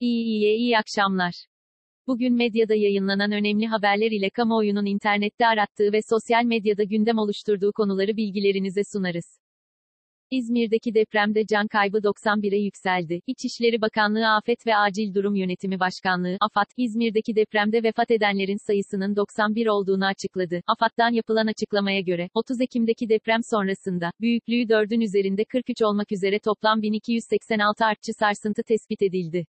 İyi iyi iyi akşamlar. Bugün medyada yayınlanan önemli haberler ile kamuoyunun internette arattığı ve sosyal medyada gündem oluşturduğu konuları bilgilerinize sunarız. İzmir'deki depremde can kaybı 91'e yükseldi. İçişleri Bakanlığı Afet ve Acil Durum Yönetimi Başkanlığı, AFAD, İzmir'deki depremde vefat edenlerin sayısının 91 olduğunu açıkladı. AFAD'dan yapılan açıklamaya göre, 30 Ekim'deki deprem sonrasında, büyüklüğü 4'ün üzerinde 43 olmak üzere toplam 1286 artçı sarsıntı tespit edildi.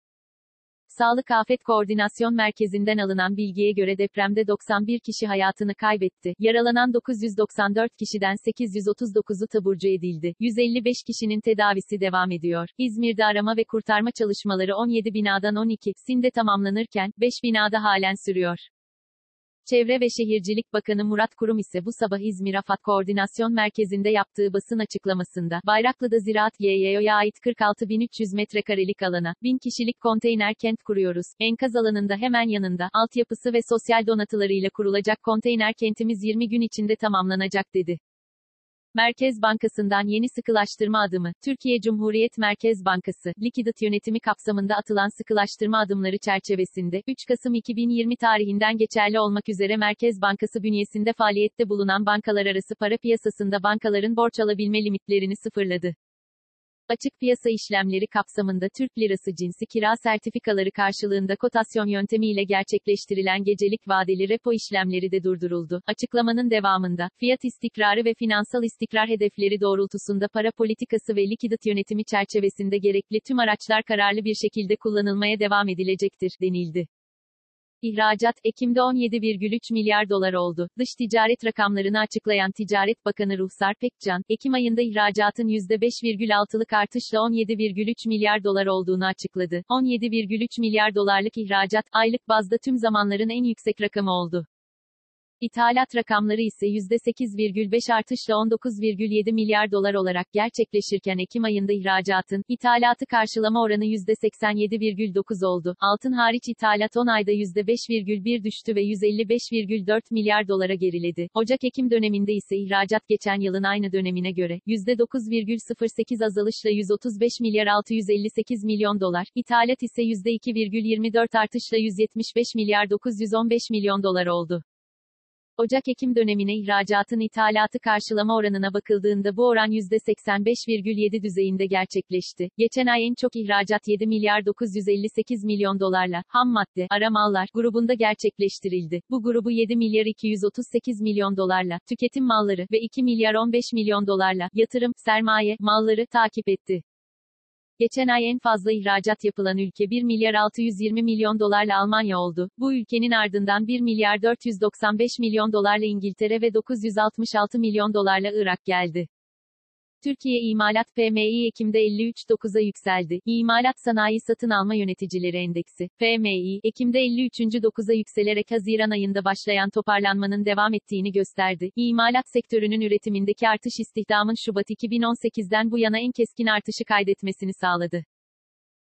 Sağlık Afet Koordinasyon Merkezi'nden alınan bilgiye göre depremde 91 kişi hayatını kaybetti. Yaralanan 994 kişiden 839'u taburcu edildi. 155 kişinin tedavisi devam ediyor. İzmir'de arama ve kurtarma çalışmaları 17 binadan 12 sinde tamamlanırken 5 binada halen sürüyor. Çevre ve Şehircilik Bakanı Murat Kurum ise bu sabah İzmir AFAD Koordinasyon Merkezi'nde yaptığı basın açıklamasında, Bayraklı'da Ziraat GYO'ya ait 46.300 metrekarelik alana, 1000 kişilik konteyner kent kuruyoruz. Enkaz alanında hemen yanında, altyapısı ve sosyal donatılarıyla kurulacak konteyner kentimiz 20 gün içinde tamamlanacak dedi. Merkez Bankası'ndan yeni sıkılaştırma adımı, Türkiye Cumhuriyet Merkez Bankası, likidit yönetimi kapsamında atılan sıkılaştırma adımları çerçevesinde, 3 Kasım 2020 tarihinden geçerli olmak üzere Merkez Bankası bünyesinde faaliyette bulunan bankalar arası para piyasasında bankaların borç alabilme limitlerini sıfırladı. Açık piyasa işlemleri kapsamında Türk lirası cinsi kira sertifikaları karşılığında kotasyon yöntemiyle gerçekleştirilen gecelik vadeli repo işlemleri de durduruldu. Açıklamanın devamında, fiyat istikrarı ve finansal istikrar hedefleri doğrultusunda para politikası ve likidit yönetimi çerçevesinde gerekli tüm araçlar kararlı bir şekilde kullanılmaya devam edilecektir, denildi. İhracat, Ekim'de 17,3 milyar dolar oldu. Dış ticaret rakamlarını açıklayan Ticaret Bakanı Ruhsar Pekcan, Ekim ayında ihracatın %5,6'lık artışla 17,3 milyar dolar olduğunu açıkladı. 17,3 milyar dolarlık ihracat, aylık bazda tüm zamanların en yüksek rakamı oldu. İthalat rakamları ise %8,5 artışla 19,7 milyar dolar olarak gerçekleşirken Ekim ayında ihracatın, ithalatı karşılama oranı %87,9 oldu. Altın hariç ithalat 10 ayda %5,1 düştü ve 155,4 milyar dolara geriledi. Ocak-Ekim döneminde ise ihracat geçen yılın aynı dönemine göre, %9,08 azalışla 135 milyar 658 milyon dolar, ithalat ise %2,24 artışla 175 milyar 915 milyon dolar oldu. Ocak-Ekim dönemine ihracatın ithalatı karşılama oranına bakıldığında bu oran %85,7 düzeyinde gerçekleşti. Geçen ay en çok ihracat 7 milyar 958 milyon dolarla, ham madde, ara mallar, grubunda gerçekleştirildi. Bu grubu 7 milyar 238 milyon dolarla, tüketim malları ve 2 milyar 15 milyon dolarla, yatırım, sermaye, malları takip etti. Geçen ay en fazla ihracat yapılan ülke 1 milyar 620 milyon dolarla Almanya oldu. Bu ülkenin ardından 1 milyar 495 milyon dolarla İngiltere ve 966 milyon dolarla Irak geldi. Türkiye İmalat PMI Ekim'de 53.9'a yükseldi. İmalat Sanayi Satın Alma Yöneticileri Endeksi, PMI, Ekim'de 53.9'a yükselerek Haziran ayında başlayan toparlanmanın devam ettiğini gösterdi. İmalat sektörünün üretimindeki artış istihdamın Şubat 2018'den bu yana en keskin artışı kaydetmesini sağladı.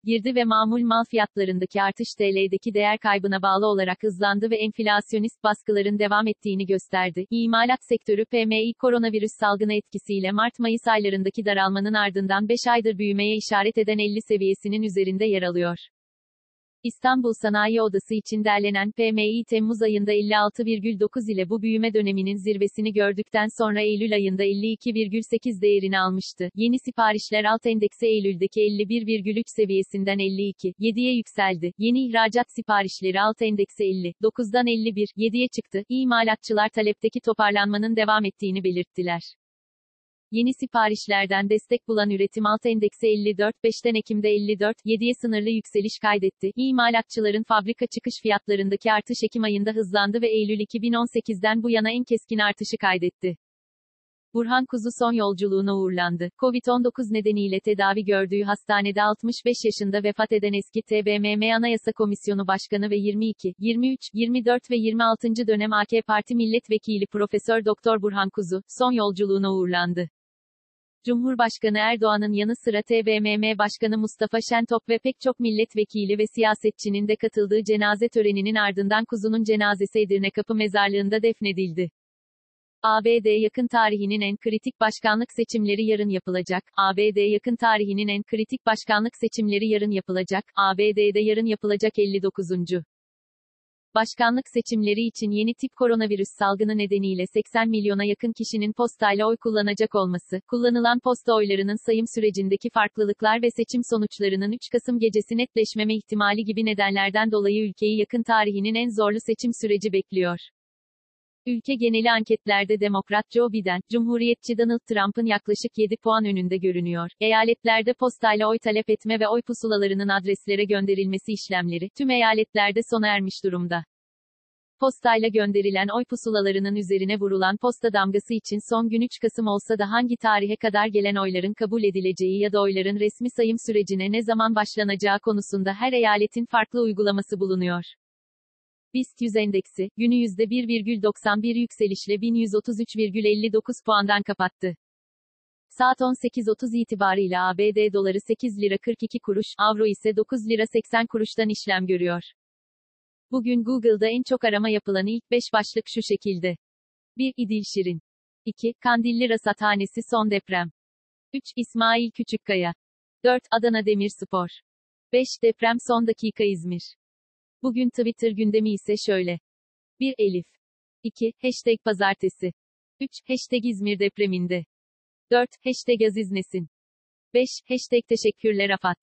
Girdi ve mamul mal fiyatlarındaki artış TL'deki değer kaybına bağlı olarak hızlandı ve enflasyonist baskıların devam ettiğini gösterdi. İmalat sektörü PMI koronavirüs salgını etkisiyle Mart-Mayıs aylarındaki daralmanın ardından 5 aydır büyümeye işaret eden 50 seviyesinin üzerinde yer alıyor. İstanbul Sanayi Odası için derlenen PMI Temmuz ayında 56,9 ile bu büyüme döneminin zirvesini gördükten sonra Eylül ayında 52,8 değerini almıştı. Yeni siparişler alt endeksi Eylül'deki 51,3 seviyesinden 52,7'ye yükseldi. Yeni ihracat siparişleri alt endeksi 50, 9'dan 51, 7'ye çıktı. İmalatçılar talepteki toparlanmanın devam ettiğini belirttiler. Yeni siparişlerden destek bulan üretim alt endeksi 54, 5'ten Ekim'de 54, 7'ye sınırlı yükseliş kaydetti. İmalatçıların fabrika çıkış fiyatlarındaki artış Ekim ayında hızlandı ve Eylül 2018'den bu yana en keskin artışı kaydetti. Burhan Kuzu son yolculuğuna uğurlandı. Covid-19 nedeniyle tedavi gördüğü hastanede 65 yaşında vefat eden eski TBMM Anayasa Komisyonu Başkanı ve 22, 23, 24 ve 26. dönem AK Parti Milletvekili Profesör Doktor Burhan Kuzu, son yolculuğuna uğurlandı. Cumhurbaşkanı Erdoğan'ın yanı sıra TBMM Başkanı Mustafa Şentop ve pek çok milletvekili ve siyasetçinin de katıldığı cenaze töreninin ardından Kuzu'nun cenazesi Edirne Kapı Mezarlığı'nda defnedildi. ABD yakın tarihinin en kritik başkanlık seçimleri yarın yapılacak. ABD yakın tarihinin en kritik başkanlık seçimleri yarın yapılacak. ABD'de yarın yapılacak 59. Başkanlık seçimleri için yeni tip koronavirüs salgını nedeniyle 80 milyona yakın kişinin postayla oy kullanacak olması, kullanılan posta oylarının sayım sürecindeki farklılıklar ve seçim sonuçlarının 3 Kasım gecesi netleşmeme ihtimali gibi nedenlerden dolayı ülkeyi yakın tarihinin en zorlu seçim süreci bekliyor. Ülke geneli anketlerde Demokrat Joe Biden, Cumhuriyetçi Donald Trump'ın yaklaşık 7 puan önünde görünüyor. Eyaletlerde postayla oy talep etme ve oy pusulalarının adreslere gönderilmesi işlemleri, tüm eyaletlerde sona ermiş durumda. Postayla gönderilen oy pusulalarının üzerine vurulan posta damgası için son gün 3 Kasım olsa da hangi tarihe kadar gelen oyların kabul edileceği ya da oyların resmi sayım sürecine ne zaman başlanacağı konusunda her eyaletin farklı uygulaması bulunuyor. BIST 100 endeksi, günü %1,91 yükselişle 1133,59 puandan kapattı. Saat 18.30 itibarıyla ABD doları 8 lira 42 kuruş, avro ise 9 lira 80 kuruştan işlem görüyor. Bugün Google'da en çok arama yapılan ilk 5 başlık şu şekilde. 1. İdil Şirin. 2. Kandilli Rasathanesi son deprem. 3. İsmail Küçükkaya. 4. Adana Demirspor. 5. Deprem son dakika İzmir. Bugün Twitter gündemi ise şöyle. 1. Elif. 2. Hashtag Pazartesi. 3. Hashtag İzmir depreminde. 4. Hashtag Aziz Nesin. 5. Hashtag Teşekkürler Afat.